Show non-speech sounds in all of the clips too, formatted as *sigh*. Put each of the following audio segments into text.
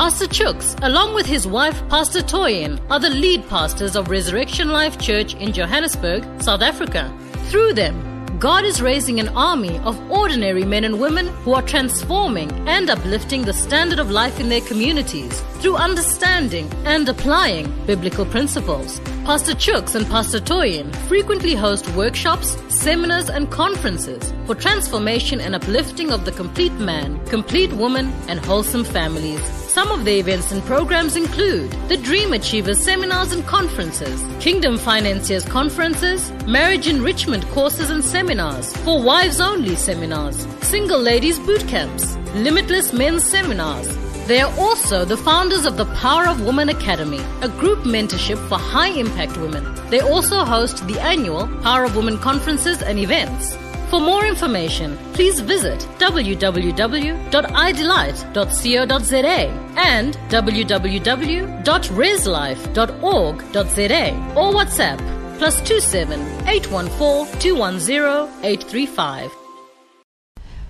Pastor Chooks, along with his wife, Pastor Toyin, are the lead pastors of Resurrection Life Church in Johannesburg, South Africa. Through them, God is raising an army of ordinary men and women who are transforming and uplifting the standard of life in their communities through understanding and applying biblical principles. Pastor Chooks and Pastor Toyin frequently host workshops, seminars, and conferences for transformation and uplifting of the complete man, complete woman, and wholesome families. Some of the events and programs include the Dream Achievers seminars and conferences, Kingdom Financiers conferences, marriage enrichment courses and seminars, for wives only seminars, single ladies boot camps, limitless men's seminars. They are also the founders of the Power of Woman Academy, a group mentorship for high impact women. They also host the annual Power of Women conferences and events. For more information, please visit www.idelight.co.za and www.reslife.org.za or WhatsApp plus 27 814 210 835.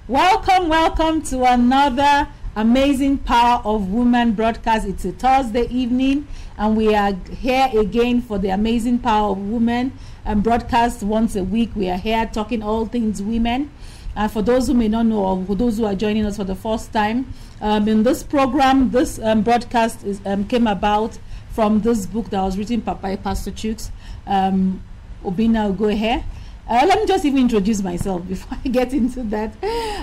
Welcome, welcome to another amazing Power of women broadcast. It's a Thursday evening, and we are here again for the amazing Power of Woman and broadcast once a week. We are here talking all things women. And for those who may not know, or those who are joining us for the first time, um, in this program, this um, broadcast is, um, came about from this book that was written by Pastor Chooks, um, Obina Ugohe. Uh, let me just even introduce myself before I get into that.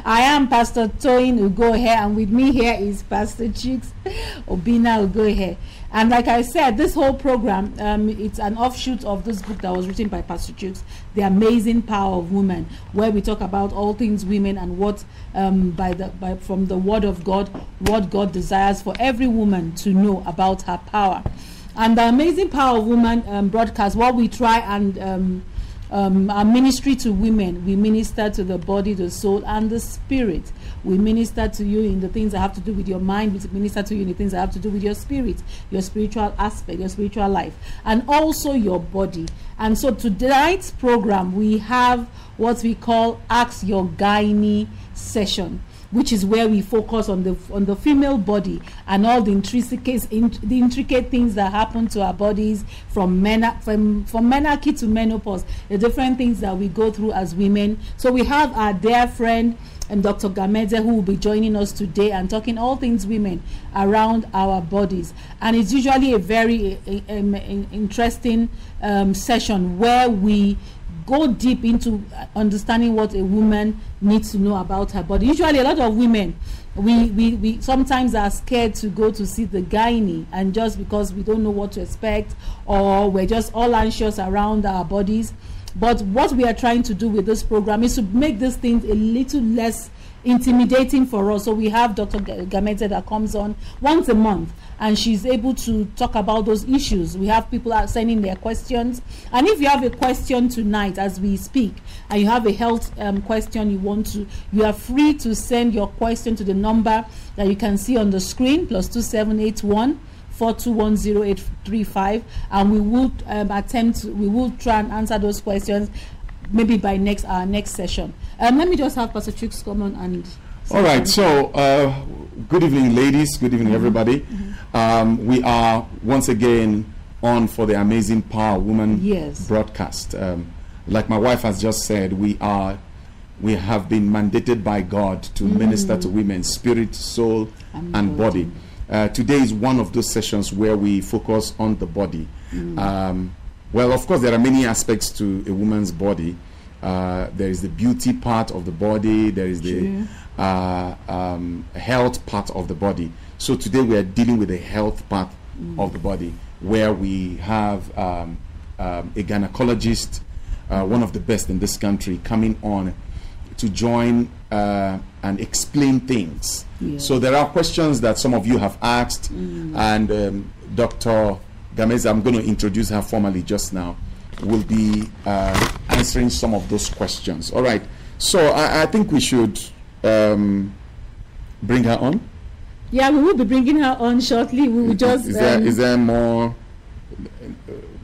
I am Pastor Toyin Ugohe, and with me here is Pastor Chooks Obina Ugohe. And like I said, this whole program, um, it's an offshoot of this book that was written by Pastor Chooks, The Amazing Power of Women, where we talk about all things women and what, um, by the, by, from the Word of God, what God desires for every woman to know about her power. And the Amazing Power of Woman um, broadcast, what we try and um, our ministry to women, we minister to the body, the soul, and the spirit. We minister to you in the things that have to do with your mind. We minister to you in the things that have to do with your spirit, your spiritual aspect, your spiritual life, and also your body. And so tonight's program, we have what we call Ask Your Gynae session which is where we focus on the on the female body and all the intricate in, the intricate things that happen to our bodies from men from from menarche to menopause the different things that we go through as women so we have our dear friend and Dr. Gamedze who will be joining us today and talking all things women around our bodies and it's usually a very a, a, a, interesting um, session where we go deep into understanding what a woman needs to know about her body. Usually, a lot of women, we, we, we sometimes are scared to go to see the gynae, and just because we don't know what to expect, or we're just all anxious around our bodies. But what we are trying to do with this program is to make these things a little less intimidating for us. So we have Dr. Gamedze that comes on once a month and she's able to talk about those issues. We have people are sending their questions. And if you have a question tonight as we speak and you have a health um, question you want to, you are free to send your question to the number that you can see on the screen plus 2781 4210835 and we will um, attempt we will try and answer those questions maybe by next our next session um, let me just have pastor Chooks come on and all right so uh, good evening ladies good evening mm-hmm. everybody mm-hmm. Um, we are once again on for the amazing power woman yes. broadcast um, like my wife has just said we are we have been mandated by god to mm. minister to women spirit soul and, and body uh, today is one of those sessions where we focus on the body. Mm. Um, well, of course, there are many aspects to a woman's body. Uh, there is the beauty part of the body, there is the uh, um, health part of the body. So today we are dealing with the health part mm. of the body, where we have um, um a gynecologist, uh, one of the best in this country, coming on to join uh, and explain things. So there are questions that some of you have asked, mm. and um, Dr. Gamedze, I'm going to introduce her formally just now, will be uh, answering some of those questions. All right. So I, I think we should um, bring her on. Yeah, we will be bringing her on shortly. We will just. Is, there, um, is there more?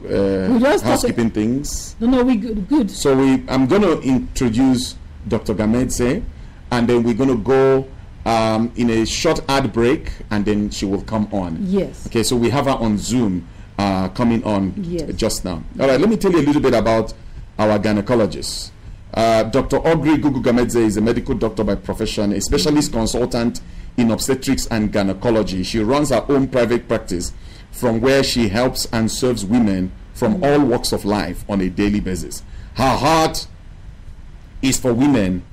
Uh, we just housekeeping things. No, no, we good. Good. So we, I'm going to introduce Dr. Gamedze, and then we're going to go um, in a short ad break, and then she will come on. Yes. Okay, so we have her on Zoom uh, coming on Yes. just now. All right, let me tell you a little bit about our gynecologist. Uh, Dr. Audrey Gugu Gamedze is a medical doctor by profession, a specialist consultant in obstetrics and gynecology. She runs her own private practice from where she helps and serves women from all walks of life on a daily basis. Her heart is for women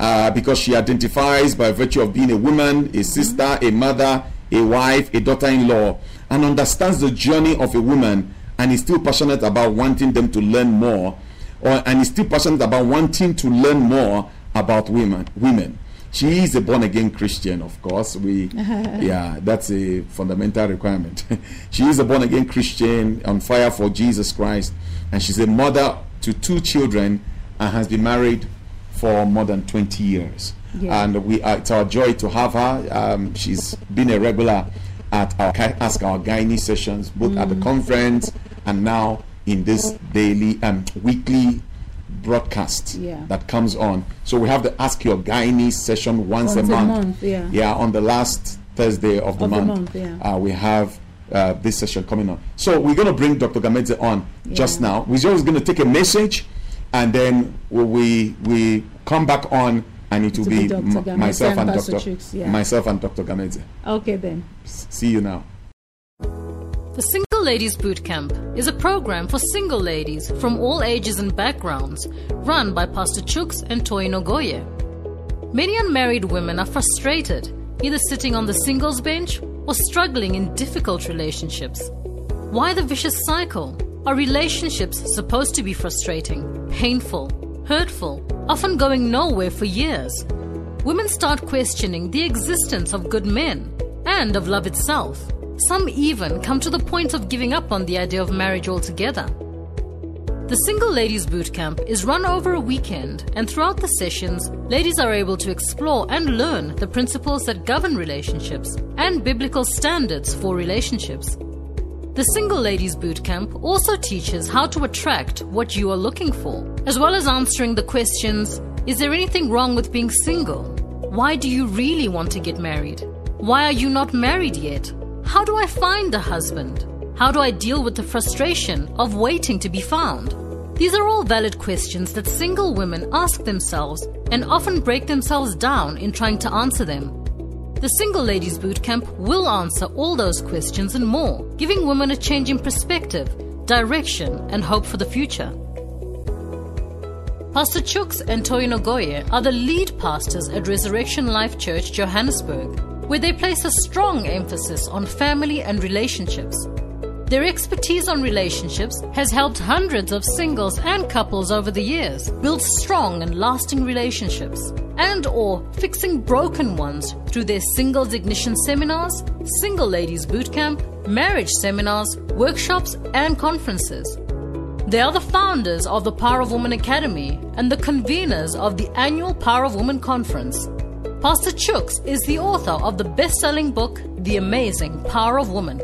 uh, because she identifies by virtue of being a woman, a sister, a mother, a wife, a daughter in law, and understands the journey of a woman and is still passionate about wanting them to learn more, or, and is still passionate about wanting to learn more about women. women. She is a born again Christian, of course. We, *laughs* yeah, that's a fundamental requirement. *laughs* she is a born again Christian on fire for Jesus Christ, and she's a mother to two children and has been married for more than 20 years. Yeah. And we are, it's our joy to have her. Um, she's been a regular at our Ask Our Gynae sessions, both at the conference and now in this daily and weekly broadcast Yeah. that comes on. So we have the Ask Your Gynae session once, Once a a month. month, yeah. Yeah, on the last Thursday of the Of the month. month, yeah. uh, we have uh, this session coming on. So we're going to bring Dr. Gamedze on just now. We're just going to take a message and then we, we come back on and it will To be be Dr. m- myself and and Dr. Chooks, yeah. myself and Dr. Gamedze. Okay then. S- See you now. The Single Ladies Boot Camp is a program for single ladies from all ages and backgrounds, run by Pastor Chooks and Toyin Ugohe. Many unmarried women are frustrated, either sitting on the singles bench or struggling in difficult relationships. Why the vicious cycle? Are relationships supposed to be frustrating, painful, hurtful, often going nowhere for years? Women start questioning the existence of good men and of love itself. Some even come to the point of giving up on the idea of marriage altogether. The Single Ladies Boot Camp is run over a weekend, and throughout the sessions, ladies are able to explore and learn the principles that govern relationships and biblical standards for relationships. The Single Ladies Boot Camp also teaches how to attract what you are looking for, as well as answering the questions Is there anything wrong with being single? Why do you really want to get married? Why are you not married yet? How do I find a husband? How do I deal with the frustration of waiting to be found? These are all valid questions that single women ask themselves and often break themselves down in trying to answer them. The Single Ladies Boot Camp will answer all those questions and more, giving women a change in perspective, direction, and hope for the future. Pastor Chooks and Toyin Ugohe are the lead pastors at Resurrection Life Church, Johannesburg, where they place a strong emphasis on family and relationships. Their expertise on relationships has helped hundreds of singles and couples over the years build strong and lasting relationships and or fixing broken ones through their singles ignition seminars, single ladies boot camp, marriage seminars, workshops and conferences. They are the founders of the Power of Woman Academy and the conveners of the annual Power of Woman Conference. Pastor Chooks is the author of the best selling book, The Amazing Power of Woman.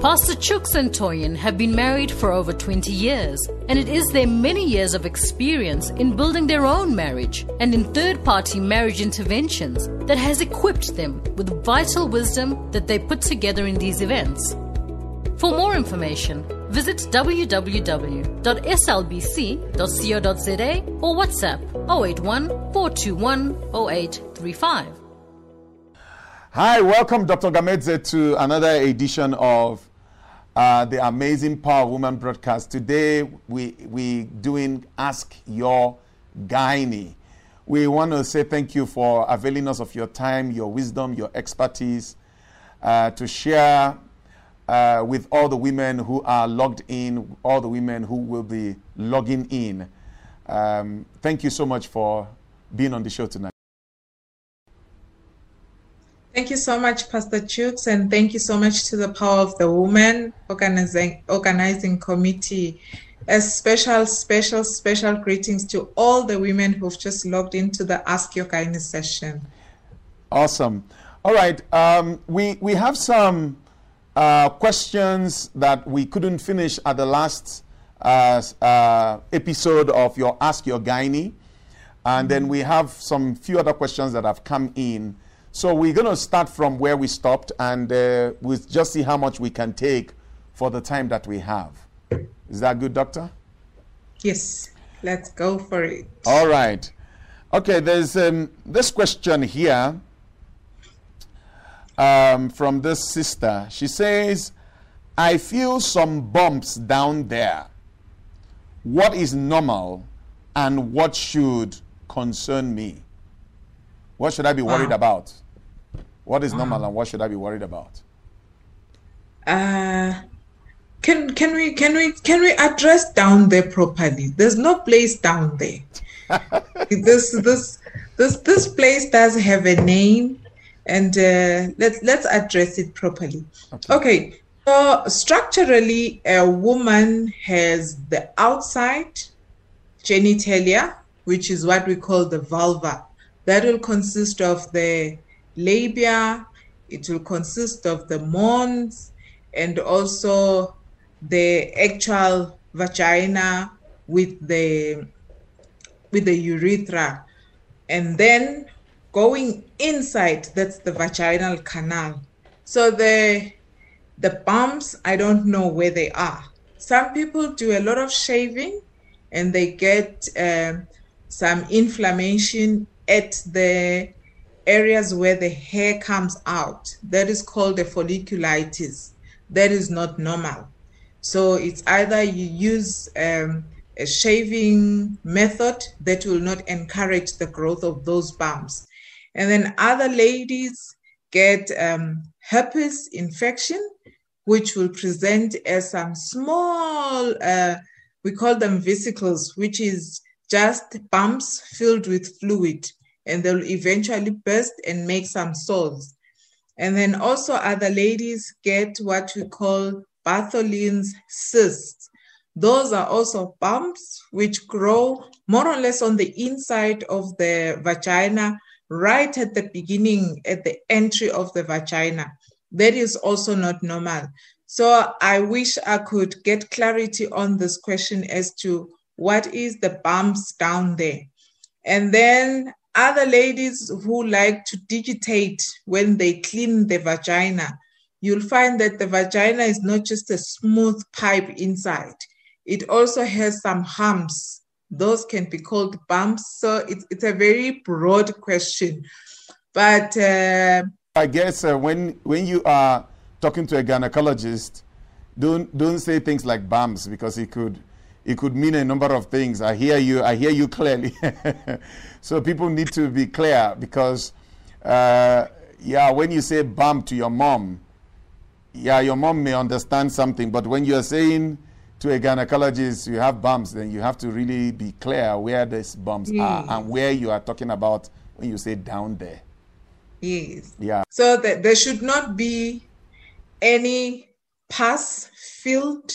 Pastor Chooks and have been married for over 20 years, and it is their many years of experience in building their own marriage and in third party marriage interventions that has equipped them with vital wisdom that they put together in these events. For more information, visit www.slbc.co.za or WhatsApp 081 421 0835. Hi, welcome Dr. Gamedze to another edition of uh, the Amazing Power of Woman broadcast. Today we we doing Ask Your Gynae. We want to say thank you for availing us of your time, your wisdom, your expertise uh, to share uh, with all the women who are logged in, all the women who will be logging in. Um, thank you so much for being on the show tonight. Thank you so much, Pastor Chooks, and thank you so much to the Power of the Woman organizing, organizing committee. A special, special, special greetings to all the women who've just logged into the Ask Your Kindness session. Awesome. All right. Um, we, we have some uh, questions that we couldn't finish at the last uh, uh, episode of your Ask Your Gynae. And then we have some few other questions that have come in. So we're going to start from where we stopped and uh, we'll just see how much we can take for the time that we have. Is that good, Doctor? Yes, let's go for it. All right. Okay, there's um, this question here um, from this sister. She says, I feel some bumps down there. What is normal and what should concern me? What should I be worried Wow. about? What is normal and what should I be worried about? Uh, can can we can we can we address down there properly? There's no place down there. *laughs* this this this this place does have a name, and uh, let's let's address it properly. Okay. So structurally, a woman has the outside genitalia, which is what we call the vulva. That will consist of the labia, it will consist of the mons, and also the actual vagina with the with the urethra. And then going inside, that's the vaginal canal. So the the bumps, I don't know where they are. Some people do a lot of shaving and they get um, some inflammation at the areas where the hair comes out. That is called a folliculitis. That is not normal. So it's either you use um, a shaving method that will not encourage the growth of those bumps. And then other ladies get um, herpes infection, which will present as some small, uh, we call them vesicles, which is just bumps filled with fluid, and they'll eventually burst and make some sores. And then also other ladies get what we call Bartholin's cysts. Those are also bumps which grow more or less on the inside of the vagina, right at the beginning, at the entry of the vagina. That is also not normal. So I wish I could get clarity on this question as to what is the bumps down there. And then other ladies who like to digitate when they clean the vagina, you'll find that the vagina is not just a smooth pipe inside. It also has some humps. Those can be called bumps. So it's, it's a very broad question. But uh, I guess uh, when when you are talking to a gynecologist, don't don't say things like bumps because it could it could mean a number of things. I hear you. I hear you clearly. *laughs* so people need to be clear because uh, yeah, when you say bump to your mom, yeah, your mom may understand something, but when you are saying to a gynecologist you have bumps, then you have to really be clear where these bumps are and where you are talking about when you say down there. yes. Yeah. So that there should not be any pus filled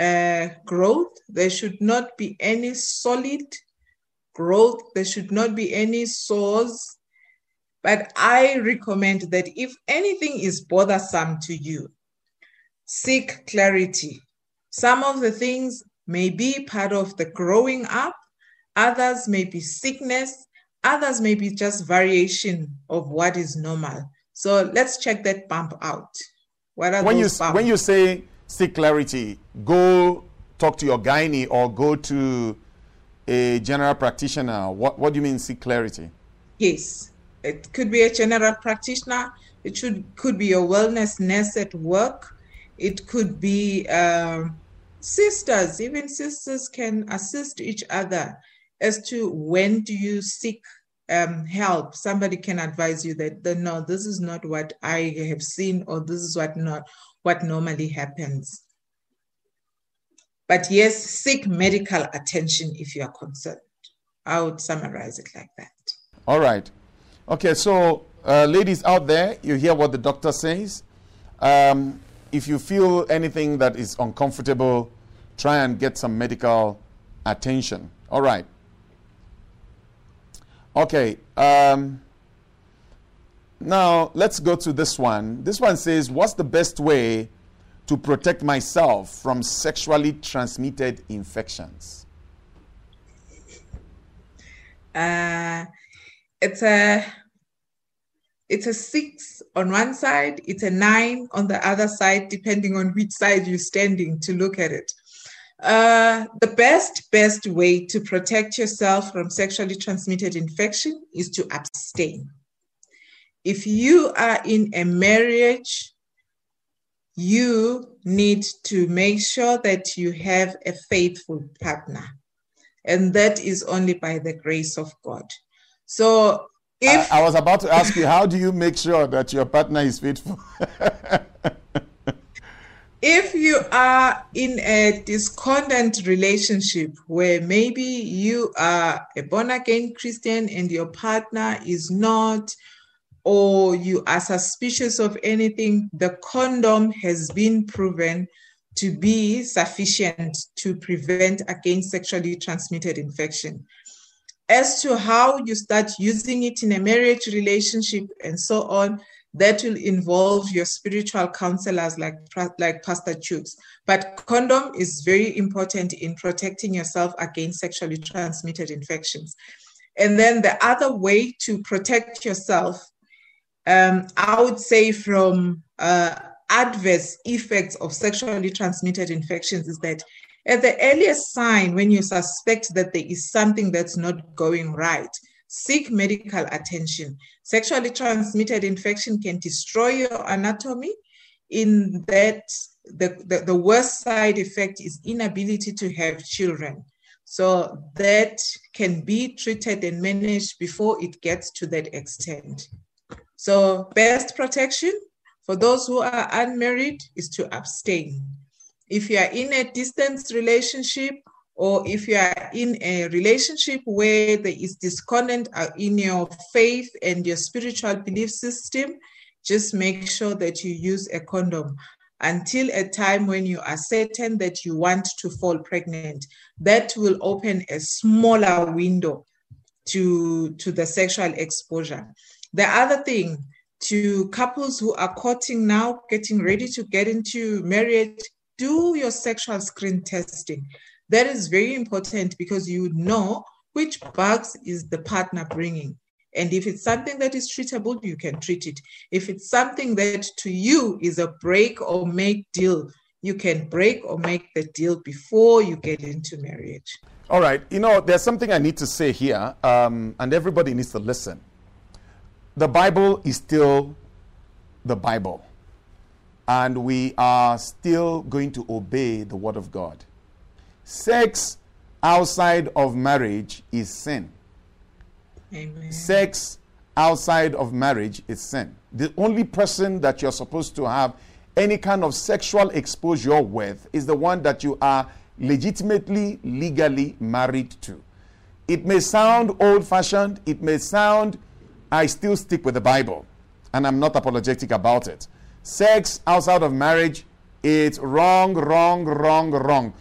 uh, growth. There should not be any solid growth. There should not be any sores. But I recommend that if anything is bothersome to you, seek clarity. Some of the things may be part of the growing up, others may be sickness, others may be just variation of what is normal. So let's check that bump out. What are when you bumps? when you say seek clarity, go talk to your gynae or go to a general practitioner. What what do you mean seek clarity? Yes, it could be a general practitioner. It should could be a wellness nurse at work. It could be um, sisters. Even sisters can assist each other as to when do you seek um, help. Somebody can advise you that no, this is not what I have seen, or this is what not what normally happens. But yes, seek medical attention if you are concerned. I would summarize it like that. All right. Okay, so uh, ladies out there, you hear what the doctor says. Um, if you feel anything that is uncomfortable, try and get some medical attention. All right. Okay. Um, now let's go to this one. This one says, "What's the best way to protect myself from sexually transmitted infections?" Uh, it's a it's a six on one side, it's a nine on the other side, depending on which side you're standing to look at it. Uh, the best, best way to protect yourself from sexually transmitted infection is to abstain. If you are in a marriage, you need to make sure that you have a faithful partner. And that is only by the grace of God. So if I, I was about to ask you, how do you make sure that your partner is faithful? *laughs* if you are in a discordant relationship where maybe you are a born again Christian and your partner is not, or you are suspicious of anything, the condom has been proven to be sufficient to prevent against sexually transmitted infection as to how you start using it in a marriage relationship and so on, that will involve your spiritual counselors like, like Pastor Chooks. But condom is very important in protecting yourself against sexually transmitted infections. And then the other way to protect yourself, um, I would say from uh, adverse effects of sexually transmitted infections is that at the earliest sign, when you suspect that there is something that's not going right, seek medical attention. Sexually transmitted infection can destroy your anatomy, in that the, the, the worst side effect is inability to have children. So that can be treated and managed before it gets to that extent. So best protection for those who are unmarried is to abstain if you are in a distance relationship or if you are in a relationship where there is discordant uh, in your faith and your spiritual belief system, just make sure that you use a condom until a time when you are certain that you want to fall pregnant. That will open a smaller window to, to the sexual exposure. The other thing to couples who are courting now, getting ready to get into marriage, do your sexual screen testing. That is very important because you know which bugs is the partner bringing. And if it's something that is treatable, you can treat it. If it's something that to you is a break or make deal, you can break or make the deal before you get into marriage. All right. You know, there's something I need to say here, um, and everybody needs to listen. The Bible is still the Bible and we are still going to obey the word of God. Sex outside of marriage is sin. Amen. Sex outside of marriage is sin. The only person that you're supposed to have any kind of sexual exposure with is the one that you are legitimately, legally married to. It may sound old fashioned, it may sound, I still stick with the Bible, and I'm not apologetic about it. Sex outside of marriage, it's wrong, wrong, wrong, wrong.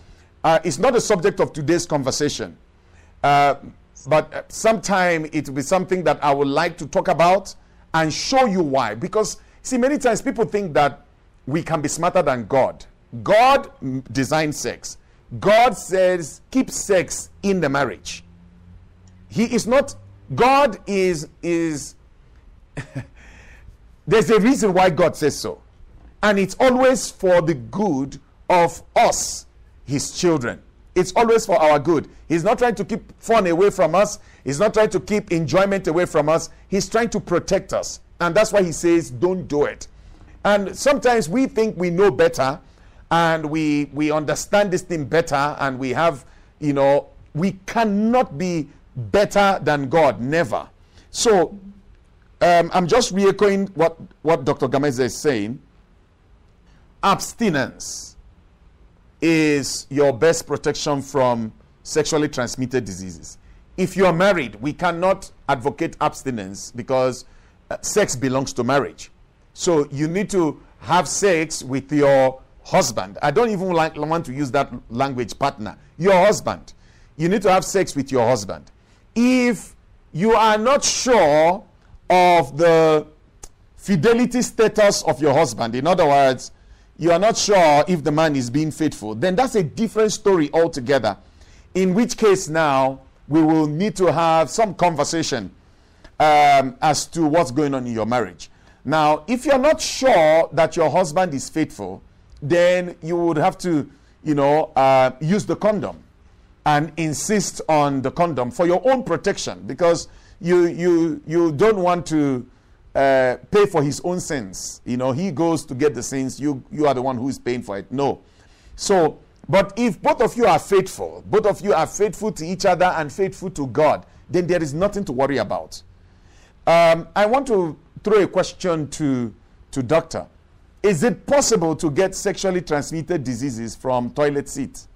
Uh, it's not the subject of today's conversation. Uh, but uh, sometime it will be something that I would like to talk about and show you why. Because, see, many times people think that we can be smarter than God. God designed sex. God says, keep sex in the marriage. He is not, God is, is, *laughs* There's a reason why God says so. And it's always for the good of us, his children. It's always for our good. He's not trying to keep fun away from us. He's not trying to keep enjoyment away from us. He's trying to protect us. And that's why he says, don't do it. And sometimes we think we know better and we, we understand this thing better and we have, you know, we cannot be better than God. Never. So um, I'm just re echoing what, what Dr. Gamedze is saying. Abstinence is your best protection from sexually transmitted diseases. If you're married, we cannot advocate abstinence because uh, sex belongs to marriage. So you need to have sex with your husband. I don't even like, want to use that language, partner. Your husband. You need to have sex with your husband. If you are not sure of the fidelity status of your husband. In other words, you are not sure if the man is being faithful, then that's a different story altogether. In which case, now we will need to have some conversation um, as to what's going on in your marriage. Now, if you're not sure that your husband is faithful, then you would have to, you know, uh, use the condom and insist on the condom for your own protection because you you you don't want to uh, pay for his own sins. You know, he goes to get the sins. You you are the one who is paying for it. No. So, but if both of you are faithful, both of you are faithful to each other and faithful to God, then there is nothing to worry about. Um, I want to throw a question to to doctor. Is it possible to get sexually transmitted diseases from toilet seat?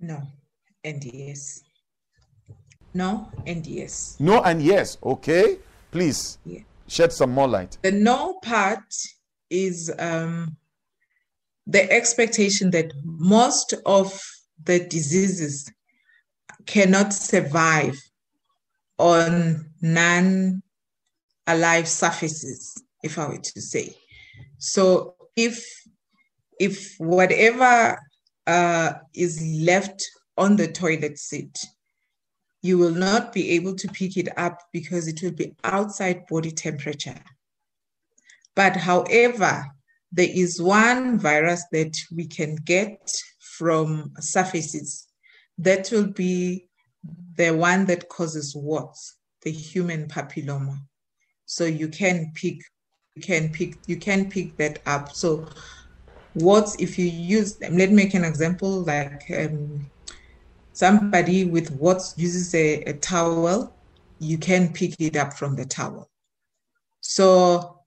No, and yes. No and yes. No and yes. Okay. Please Yeah. shed some more light. The no part is um, the expectation that most of the diseases cannot survive on non alive surfaces, if I were to say. So if if whatever uh, is left on the toilet seat, you will not be able to pick it up because it will be outside body temperature. But however, there is one virus that we can get from surfaces that will be the one that causes warts, the human papilloma. So you can pick, you can pick, you can pick that up. So warts, if you use them, let me make an example like um, somebody with warts uses a, a towel, you can pick it up from the towel. So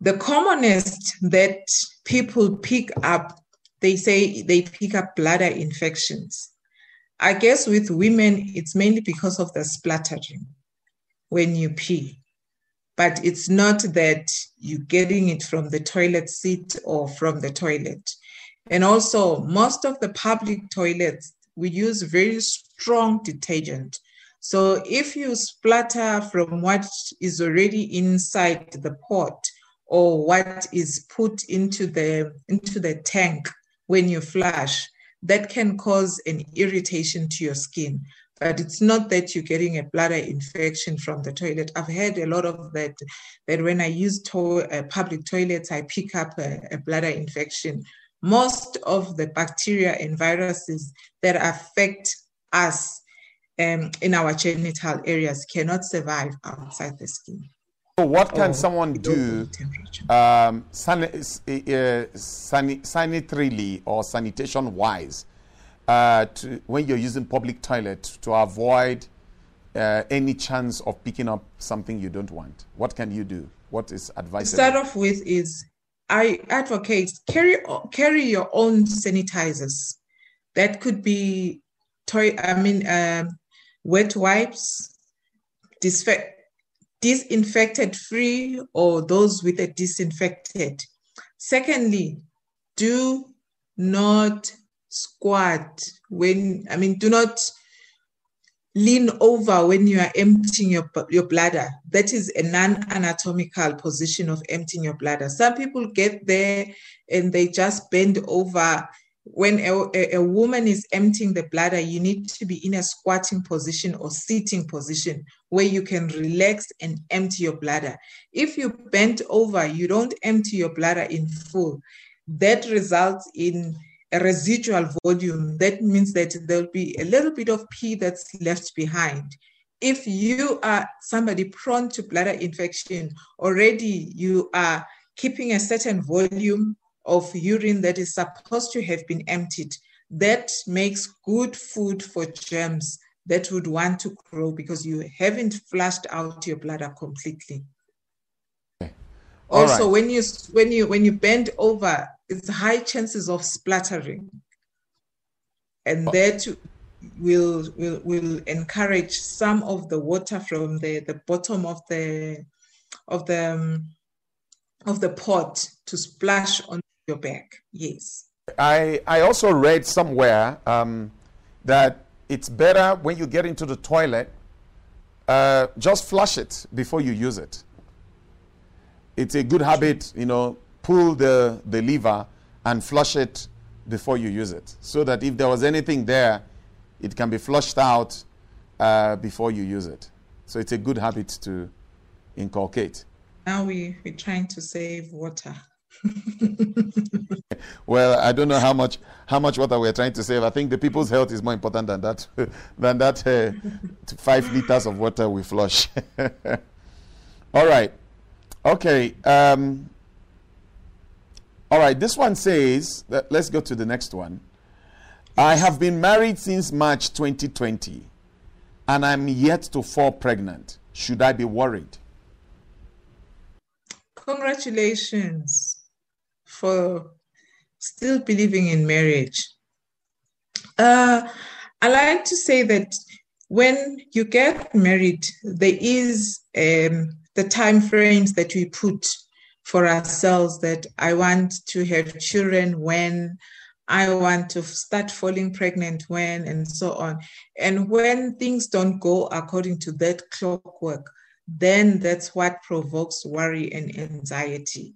the commonest that people pick up, they say they pick up bladder infections. I guess with women, it's mainly because of the splattering when you pee. But it's not that you're getting it from the toilet seat or from the toilet. And also, most of the public toilets, we use very strong detergent. So if you splatter from what is already inside the pot or what is put into the into the tank when you flush, that can cause an irritation to your skin. But it's not that you're getting a bladder infection from the toilet. I've had a lot of that. That when I use to- uh, public toilets, I pick up a, a bladder infection. Most of the bacteria and viruses that affect us um, in our genital areas cannot survive outside the skin. So what can someone do um, sani- uh, sani- sanitarily or sanitation wise uh, to, when you're using public toilet to avoid uh, any chance of picking up something you don't want? What can you do? What is to advisable? start off with is I advocate carry carry your own sanitizers. That could be toy. I mean, um, wet wipes, disfe- disinfected free, or those with a disinfected. Secondly, do not squat when. I mean, do not lean over when you are emptying your, your bladder. That is a non anatomical position of emptying your bladder. Some people get there and they just bend over. When a, a, a woman is emptying the bladder, you need to be in a squatting position or sitting position where you can relax and empty your bladder. If you bend over, you don't empty your bladder in full. That results in a residual volume, that means that there'll be a little bit of pee that's left behind. If you are somebody prone to bladder infection, already you are keeping a certain volume of urine that is supposed to have been emptied. That makes good food for germs that would want to grow because you haven't flushed out your bladder completely. All Also, right. when you when you when you bend over, it's high chances of splattering, and that will will will encourage some of the water from the the bottom of the of the um, of the pot to splash on your back. Yes. I, I also read somewhere um, that it's better when you get into the toilet, uh, just flush it before you use it. It's a good habit, you know, pull the, the lever and flush it before you use it. So that if there was anything there, it can be flushed out uh, before you use it. So it's a good habit to inculcate. Now we, we're trying to save water. *laughs* well, I don't know how much how much water we're trying to save. I think the people's health is more important than that *laughs* than that uh, five liters of water we flush. *laughs* All right, okay. Um, all right, this one says that let's go to the next one. I have been married since March 2020 and I'm yet to fall pregnant. Should I be worried? Congratulations for still believing in marriage. Uh, I like to say that when you get married, there is um, the time frames that we put for ourselves that I want to have children when I want to start falling pregnant when, and so on. And when things don't go according to that clockwork, then that's what provokes worry and anxiety.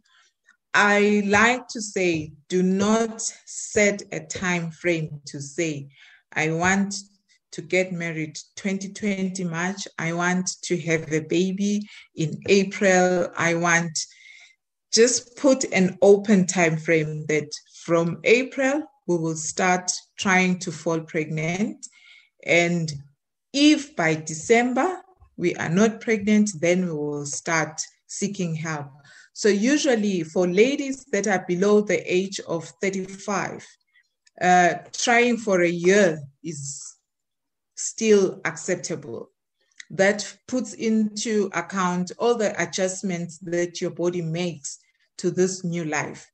I like to say, do not set a time frame to say, I want to get married 2020 March. I want to have a baby in April. I want just put an open time frame that from April we will start trying to fall pregnant. And if by December we are not pregnant then we will start seeking help. So usually for ladies that are below the age of 35 uh, trying for a year is still acceptable that puts into account all the adjustments that your body makes to this new life.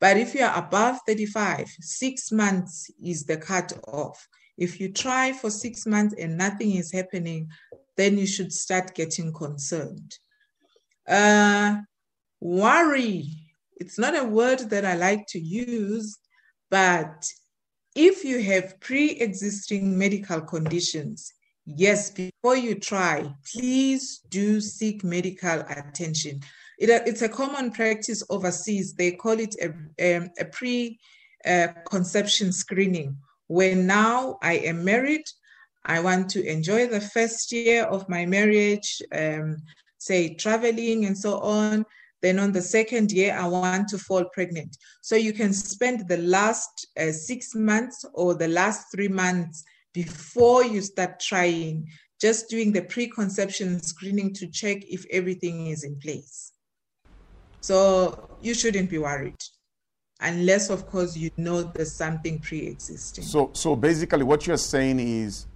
But if you are above 35, six months is the cut off. If you try for six months and nothing is happening, then you should start getting concerned. Uh, worry, it's not a word that I like to use, but if you have pre existing medical conditions, yes, before you try, please do seek medical attention. It, it's a common practice overseas. They call it a, a, a pre uh, conception screening, where now I am married. I want to enjoy the first year of my marriage, um, say traveling and so on. Then on the second year, I want to fall pregnant. So you can spend the last uh, six months or the last three months before you start trying, just doing the preconception screening to check if everything is in place. So you shouldn't be worried unless of course you know there's something pre-existing. So so basically what you're saying is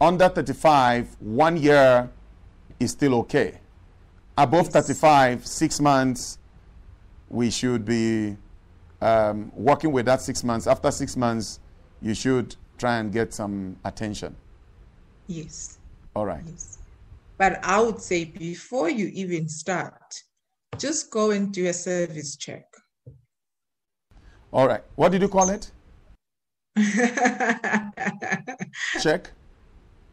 under 35 one year is still okay. Above yes. 35 6 months we should be um, working with that 6 months. After 6 months you should try and get some attention. Yes. All right. Yes. But I would say before you even start, just go and do a service check. All right. What did you call it? *laughs* check.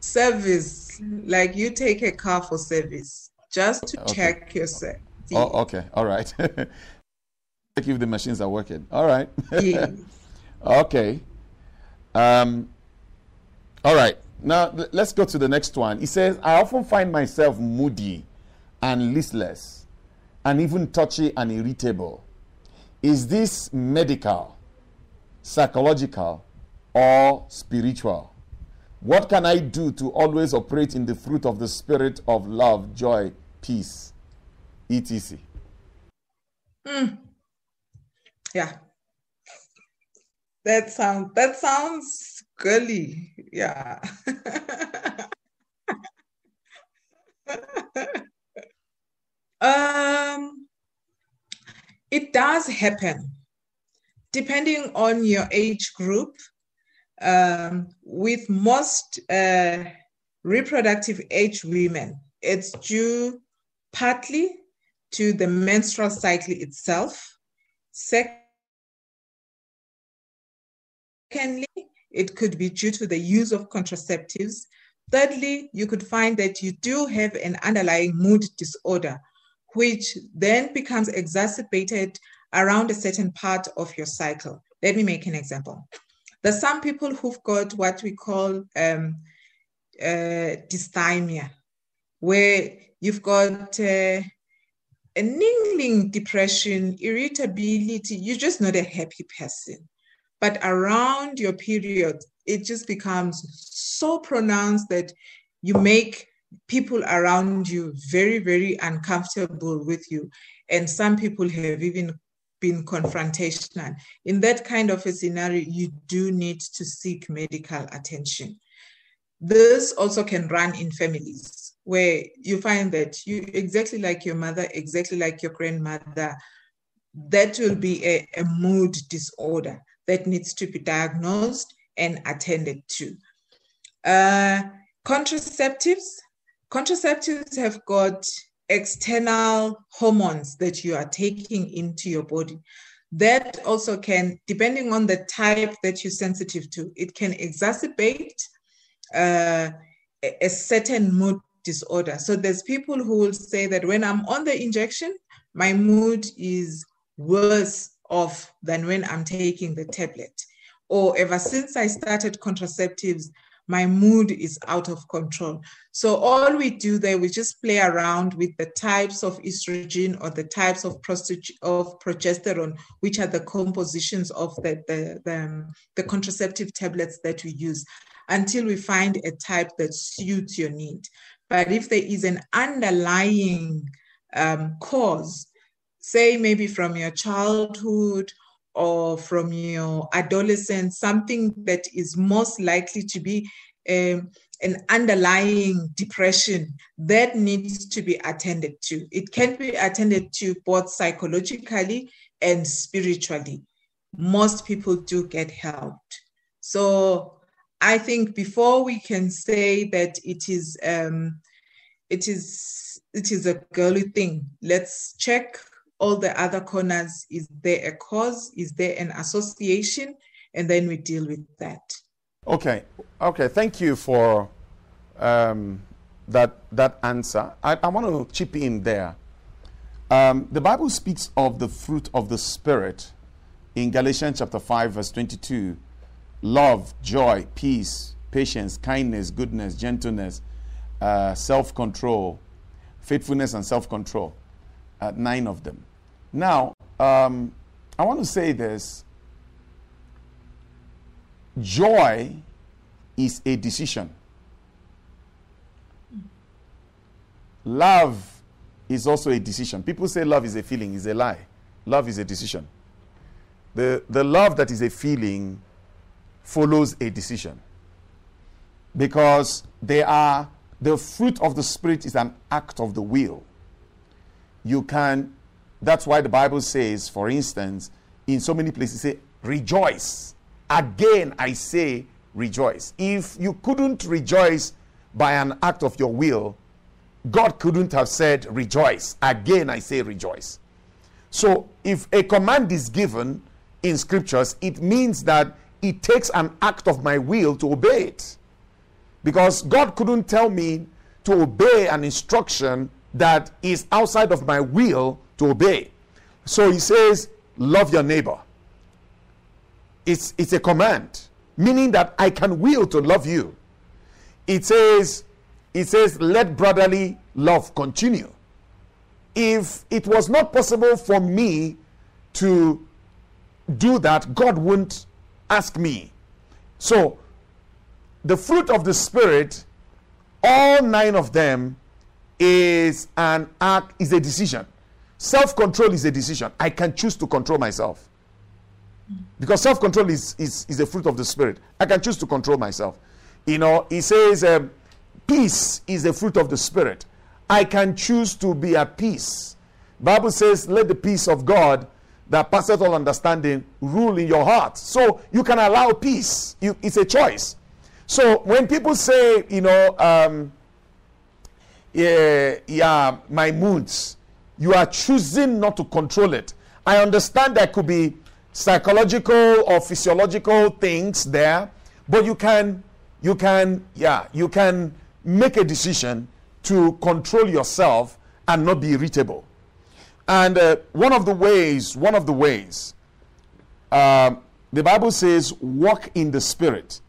Service. Like you take a car for service just to okay. check yourself. Oh, okay. All right. *laughs* check if the machines are working. All right. yes. *laughs* okay. Um, all right. Now let's go to the next one. He says, I often find myself moody and listless and even touchy and irritable. Is this medical, psychological, or spiritual? What can I do to always operate in the fruit of the spirit of love, joy, peace, etc.? Mm. Yeah. That sounds that sounds girly. Yeah. Um, it does happen, depending on your age group. Um, with most uh, reproductive age women, it's due partly to the menstrual cycle itself. Secondly, it could be due to the use of contraceptives. Thirdly, you could find that you do have an underlying mood disorder which then becomes exacerbated around a certain part of your cycle. Let me make an example. There's some people who've got what we call um, uh, dysthymia, where you've got uh, a niggling depression, irritability. You're just not a happy person. But around your period, it just becomes so pronounced that you make people around you very, very uncomfortable with you. And some people have even been confrontational. In that kind of a scenario, you do need to seek medical attention. This also can run in families where you find that you exactly like your mother, exactly like your grandmother, that will be a, a mood disorder that needs to be diagnosed and attended to. Uh, contraceptives, contraceptives have got external hormones that you are taking into your body. That also can, depending on the type that you're sensitive to, it can exacerbate uh, a certain mood disorder. So there's people who will say that when I'm on the injection, my mood is worse off than when I'm taking the tablet. Or ever since I started contraceptives, my mood is out of control. So all we do there, we just play around with the types of estrogen or the types of, of progesterone, which are the compositions of the, the, the, the contraceptive tablets that we use until we find a type that suits your need. But if there is an underlying um, cause, say maybe from your childhood or from your adolescence, something that is most likely to be um, an underlying depression that needs to be attended to. It can be attended to both psychologically and spiritually. Most people do get helped. So I think before we can say that it is um, it is it is a girly thing, let's check all the other corners. Is there a cause? Is there an association? And then we deal with that. Okay. Okay. Thank you for um, that that answer. I, I want to chip in there. Um, the Bible speaks of the fruit of the Spirit in Galatians chapter 5, verse 22 love, joy, peace, patience, kindness, goodness, gentleness, uh, self control, faithfulness, and self control. Uh, nine of them. Now, um, I want to say this joy is a decision, love is also a decision. People say love is a feeling, is a lie. Love is a decision. The, the love that is a feeling follows a decision. Because they are, the fruit of the Spirit is an act of the will. You can, that's why the Bible says, for instance, in so many places, say, rejoice. Again, I say, rejoice. If you couldn't rejoice by an act of your will, God couldn't have said, rejoice. Again, I say, rejoice. So, if a command is given in scriptures, it means that it takes an act of my will to obey it. Because God couldn't tell me to obey an instruction that is outside of my will to obey. So he says, Love your neighbor. It's, it's a command, meaning that I can will to love you. It says, it says, let brotherly love continue. If it was not possible for me to do that, God wouldn't ask me. So, the fruit of the Spirit, all nine of them, is an act, is a decision. Self control is a decision. I can choose to control myself. Because self control is, is, is a fruit of the Spirit. I can choose to control myself. You know, he says, um, peace is a fruit of the Spirit. I can choose to be at peace. Bible says, let the peace of God that passeth all understanding rule in your heart. So you can allow peace. You, it's a choice. So when people say, you know, um, yeah, yeah, my moods, you are choosing not to control it. I understand there could be psychological or physiological things there, but you can, you can, yeah, you can make a decision to control yourself and not be irritable. And uh, one of the ways, one of the ways, uh, the Bible says, walk in the Spirit,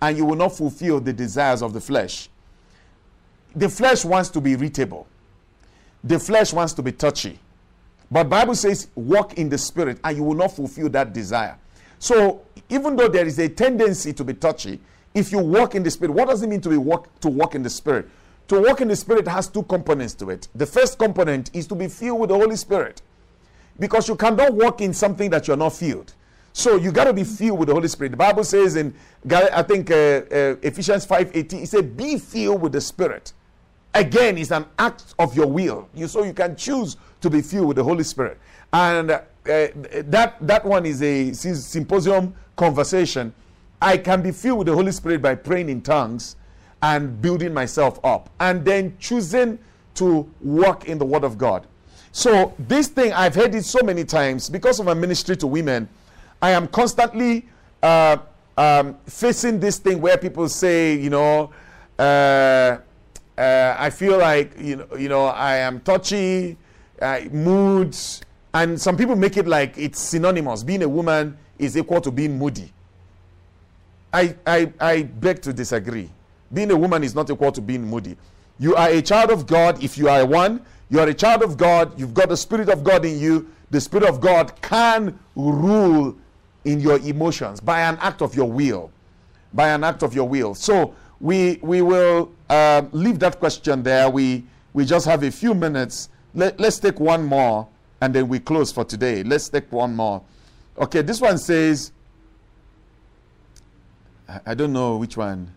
and you will not fulfill the desires of the flesh. The flesh wants to be irritable. The flesh wants to be touchy. But Bible says walk in the spirit and you will not fulfill that desire. So even though there is a tendency to be touchy, if you walk in the spirit, what does it mean to be walk to walk in the spirit? To walk in the spirit has two components to it. The first component is to be filled with the Holy Spirit. Because you cannot walk in something that you're not filled. So you got to be filled with the Holy Spirit. The Bible says in I think uh, uh, Ephesians 5:18 it said be filled with the Spirit. Again, it's an act of your will. You so you can choose to be filled with the Holy Spirit. And uh, that that one is a symposium conversation. I can be filled with the Holy Spirit by praying in tongues and building myself up and then choosing to walk in the word of God. So this thing I've heard it so many times because of my ministry to women. I am constantly uh, um, facing this thing where people say, you know, uh, uh, I feel like you know, you know, I am touchy, uh, moods, and some people make it like it's synonymous. Being a woman is equal to being moody. I, I, I beg to disagree. Being a woman is not equal to being moody. You are a child of God if you are one. You are a child of God. You've got the Spirit of God in you. The Spirit of God can rule in your emotions by an act of your will. By an act of your will. So we, we will uh, leave that question there. We, we just have a few minutes. Let, let's take one more and then we close for today. Let's take one more. Okay, this one says, I don't know which one.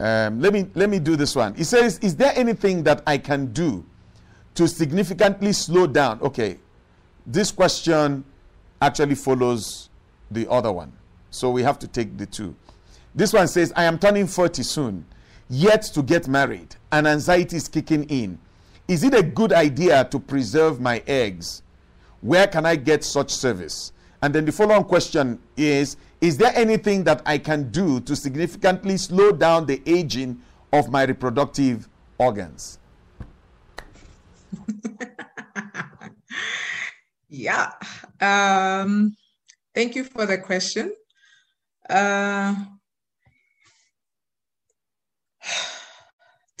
Um, let me let me do this one. It says, "Is there anything that I can do to significantly slow down?" Okay, this question actually follows the other one, so we have to take the two. This one says, "I am turning forty soon, yet to get married, and anxiety is kicking in. Is it a good idea to preserve my eggs? Where can I get such service?" And then the following question is is there anything that I can do to significantly slow down the aging of my reproductive organs? *laughs* yeah. Um, thank you for the question. Uh,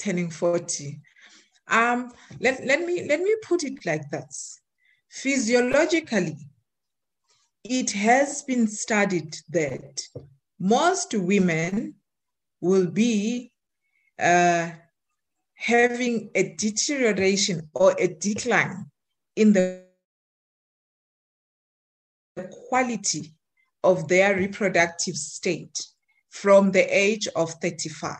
turning 40. Um, let, let me let me put it like this. Physiologically, it has been studied that most women will be uh, having a deterioration or a decline in the quality of their reproductive state from the age of 35.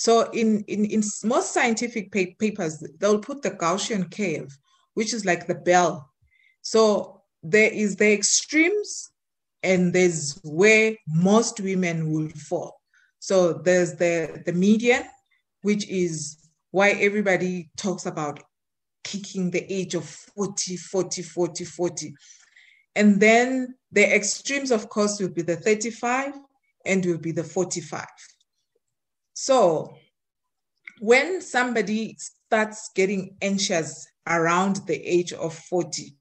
So in, in, in most scientific papers, they'll put the Gaussian curve, which is like the bell. So there is the extremes and there's where most women will fall. So there's the, the median, which is why everybody talks about kicking the age of 40, 40, 40, 40. And then the extremes, of course, will be the 35 and will be the 45. So when somebody starts getting anxious around the age of 40,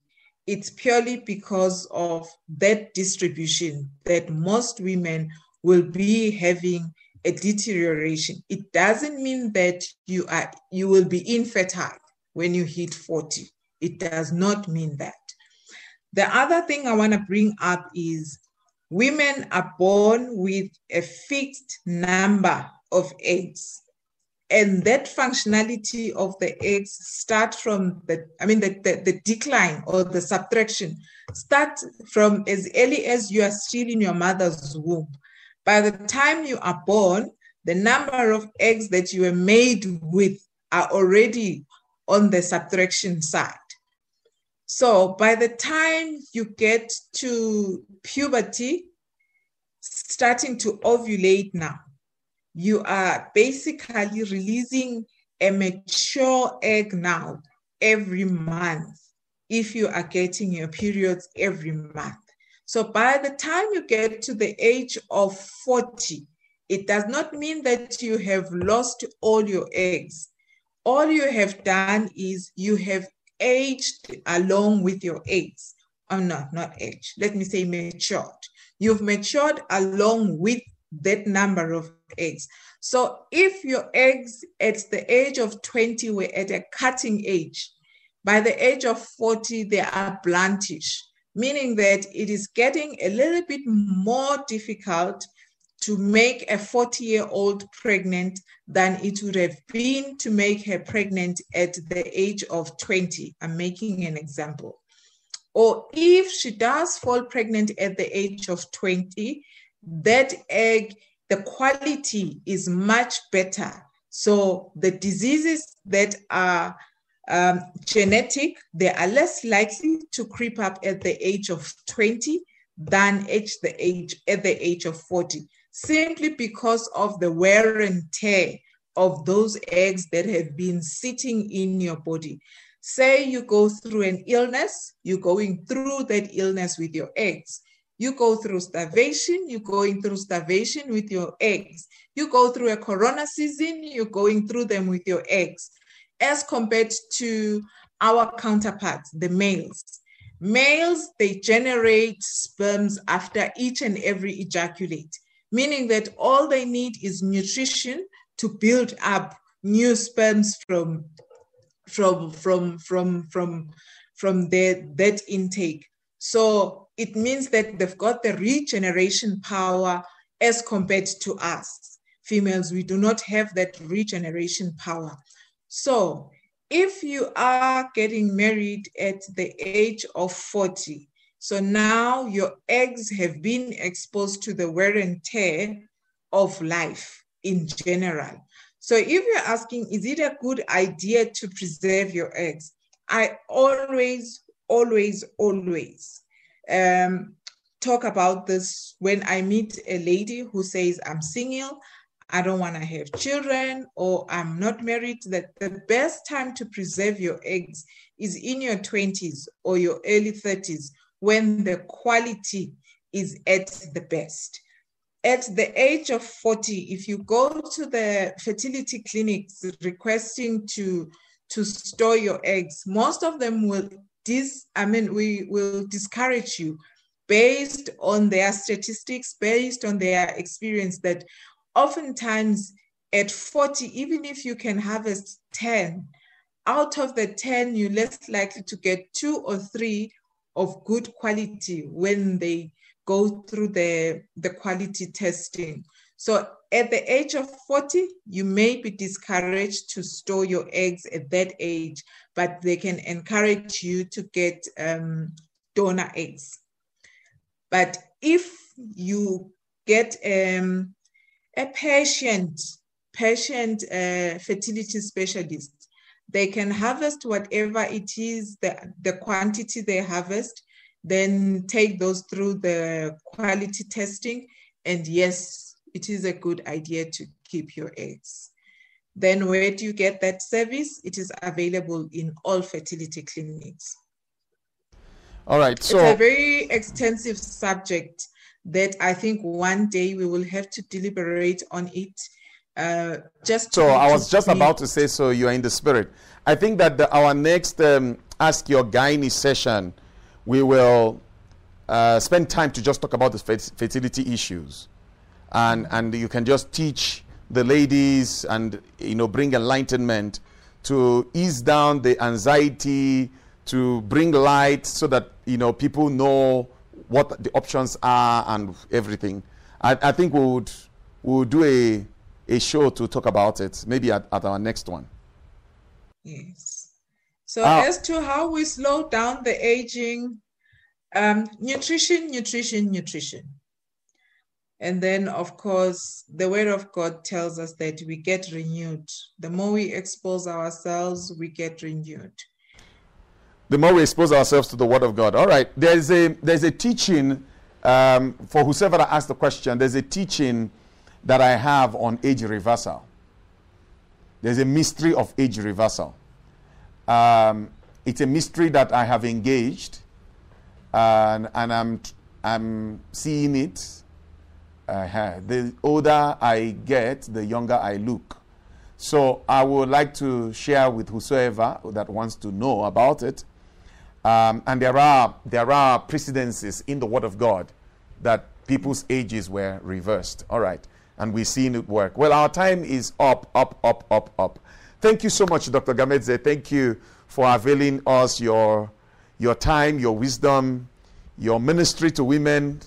it's purely because of that distribution that most women will be having a deterioration. It doesn't mean that you are you will be infertile when you hit 40. It does not mean that. The other thing I want to bring up is women are born with a fixed number of eggs. And that functionality of the eggs start from the i mean the, the, the, decline or the subtraction start from as early as you are still in your mother's womb. By the time you are born the number of eggs that you were made with are already on the subtraction side. So by the time you get to puberty starting to ovulate now you are basically releasing a mature egg now every month if you are getting your periods every month. So by the time you get to the age of 40, it does not mean that you have lost all your eggs. All you have done is you have aged along with your eggs. Oh, no, not aged. Let me say matured. You've matured along with that number of eggs. So if your eggs at the age of 20 were at a cutting age, by the age of 40, they are bluntish, meaning that it is getting a little bit more difficult to make a 40 year old pregnant than it would have been to make her pregnant at the age of 20. I'm making an example. Or if she does fall pregnant at the age of 20, that egg, the quality is much better. So the diseases that are um, genetic, they are less likely to creep up at the age of 20 than at the age at the age of 40 simply because of the wear and tear of those eggs that have been sitting in your body. Say you go through an illness, you're going through that illness with your eggs. You go through starvation, you're going through starvation with your eggs. You go through a corona season, you're going through them with your eggs. As compared to our counterparts, the males. Males, they generate sperms after each and every ejaculate meaning that all they need is nutrition to build up new sperms from from from from from from their that intake so it means that they've got the regeneration power as compared to us females we do not have that regeneration power so if you are getting married at the age of 40 so now your eggs have been exposed to the wear and tear of life in general. So if you're asking, is it a good idea to preserve your eggs? I always, always, always um, talk about this when I meet a lady who says, I'm single, I don't want to have children, or I'm not married, that the best time to preserve your eggs is in your 20s or your early 30s when the quality is at the best. At the age of 40, if you go to the fertility clinics requesting to, to store your eggs, most of them will dis, I mean, we will discourage you based on their statistics, based on their experience that oftentimes at 40, even if you can harvest 10, out of the 10, you're less likely to get two or three of good quality when they go through the, the quality testing. So at the age of 40, you may be discouraged to store your eggs at that age, but they can encourage you to get um, donor eggs. But if you get um, a patient, patient uh, fertility specialist they can harvest whatever it is, the, the quantity they harvest, then take those through the quality testing. And yes, it is a good idea to keep your eggs. Then where do you get that service? It is available in all fertility clinics. All right. So it's a very extensive subject that I think one day we will have to deliberate on it uh, just so I was just about to say, so you are in the spirit. I think that the, our next um, Ask Your Gynae session, we will uh, spend time to just talk about the fertility issues. And, and you can just teach the ladies and you know bring enlightenment to ease down the anxiety to bring light so that you know people know what the options are and everything i, I think we would we would do a a show to talk about it, maybe at, at our next one. Yes. So, uh, as to how we slow down the aging, um, nutrition, nutrition, nutrition. And then, of course, the Word of God tells us that we get renewed. The more we expose ourselves, we get renewed. The more we expose ourselves to the Word of God. All right. There's a there's a teaching um, for whoever asked the question. There's a teaching that I have on age reversal. There's a mystery of age reversal. Um, it's a mystery that I have engaged, and, and I'm, I'm seeing it. Uh, the older I get, the younger I look. So I would like to share with whosoever that wants to know about it. Um, and there are there are precedences in the Word of God that people's ages were reversed. All right. And we've seen it work. Well, our time is up, up, up, up, up. Thank you so much, Dr. Gamedze. Thank you for availing us your, your time, your wisdom, your ministry to women.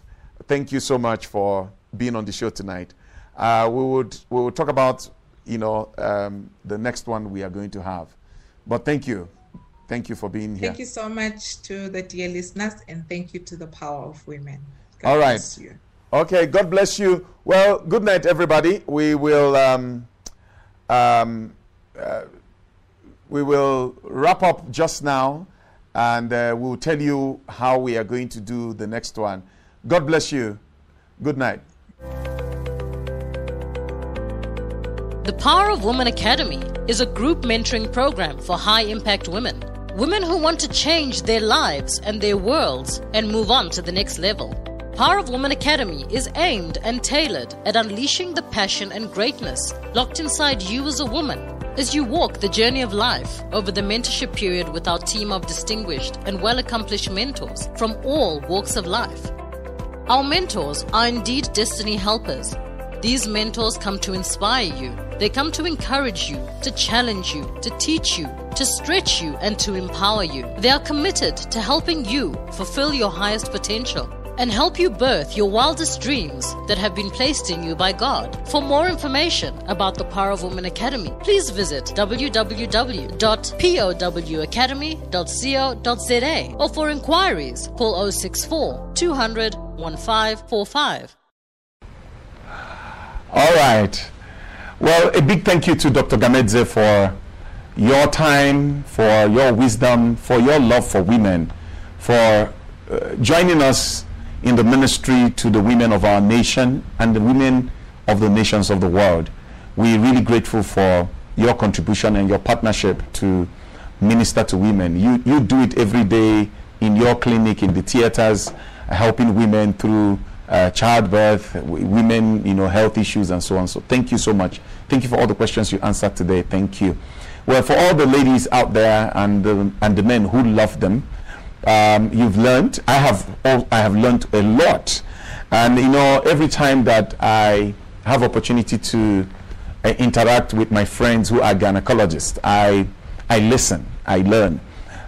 Thank you so much for being on the show tonight. Uh, we would we will talk about you know um, the next one we are going to have. But thank you, thank you for being here. Thank you so much to the dear listeners, and thank you to the power of women. God All right. Okay. God bless you. Well, good night, everybody. We will um, um, uh, we will wrap up just now, and uh, we'll tell you how we are going to do the next one. God bless you. Good night. The Power of Woman Academy is a group mentoring program for high impact women. Women who want to change their lives and their worlds and move on to the next level. Power of Woman Academy is aimed and tailored at unleashing the passion and greatness locked inside you as a woman as you walk the journey of life over the mentorship period with our team of distinguished and well accomplished mentors from all walks of life. Our mentors are indeed destiny helpers these mentors come to inspire you. They come to encourage you, to challenge you, to teach you, to stretch you, and to empower you. They are committed to helping you fulfill your highest potential and help you birth your wildest dreams that have been placed in you by God. For more information about the Power of Women Academy, please visit www.powacademy.co.za or for inquiries, call 064 200 1545. All right. Well, a big thank you to Dr. Gamedze for your time, for your wisdom, for your love for women, for uh, joining us in the ministry to the women of our nation and the women of the nations of the world. We're really grateful for your contribution and your partnership to minister to women. You, you do it every day in your clinic, in the theaters, helping women through uh, childbirth, women, you know, health issues, and so on. So thank you so much. Thank you for all the questions you answered today. Thank you. Well, for all the ladies out there and the, and the men who love them, um, you've learned. I have I have learned a lot, and you know, every time that I have opportunity to uh, interact with my friends who are gynecologists, I I listen, I learn,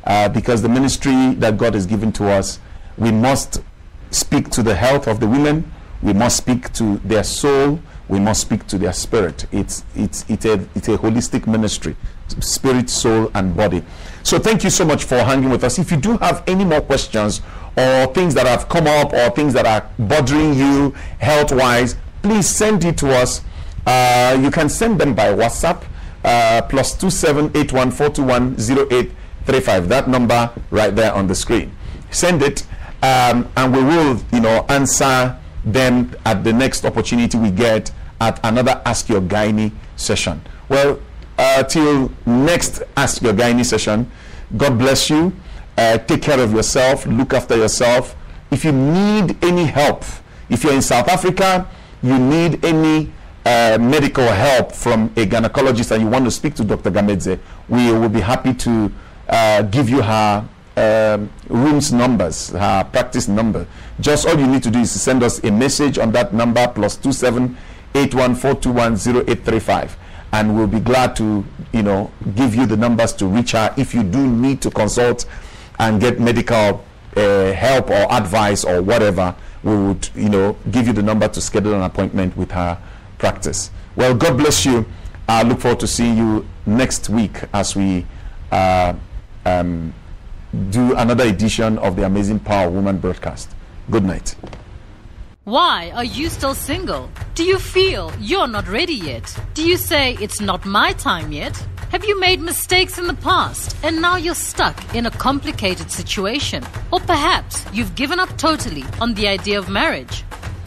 uh, because the ministry that God has given to us, we must speak to the health of the women. We must speak to their soul. We must speak to their spirit. It's, it's, it's, a, it's a holistic ministry spirit, soul, and body. So, thank you so much for hanging with us. If you do have any more questions or things that have come up or things that are bothering you health wise, please send it to us. Uh, you can send them by WhatsApp uh, plus two seven eight one four two one zero eight three five. That number right there on the screen. Send it um, and we will, you know, answer them at the next opportunity we get at another Ask Your Gynae session. Well, uh, till next Ask Your Gynae session, God bless you. Uh, take care of yourself. Look after yourself. If you need any help, if you're in South Africa, you need any uh, medical help from a gynecologist and you want to speak to Dr. Gamedze, we will be happy to uh, give you her um, rooms numbers, her practice number. Just all you need to do is send us a message on that number plus two seven eight one four two one zero eight three five, and we'll be glad to you know give you the numbers to reach her if you do need to consult and get medical uh, help or advice or whatever. We would you know give you the number to schedule an appointment with her practice. Well, God bless you. I look forward to seeing you next week as we. Uh, um, do another edition of the Amazing Power Woman broadcast. Good night. Why are you still single? Do you feel you're not ready yet? Do you say it's not my time yet? Have you made mistakes in the past and now you're stuck in a complicated situation? Or perhaps you've given up totally on the idea of marriage?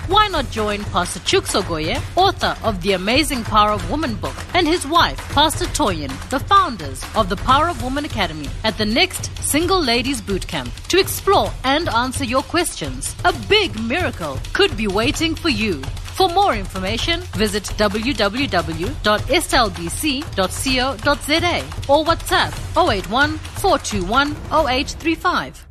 Why not join Pastor Chooks Ugohe, author of The Amazing Power of Woman book, and his wife, Pastor Toyin, the founders of the Power of Woman Academy, at the next Single Ladies Boot Camp to explore and answer your questions. A big miracle could be waiting for you. For more information, visit www.stlbc.co.za or WhatsApp 081 421 0835.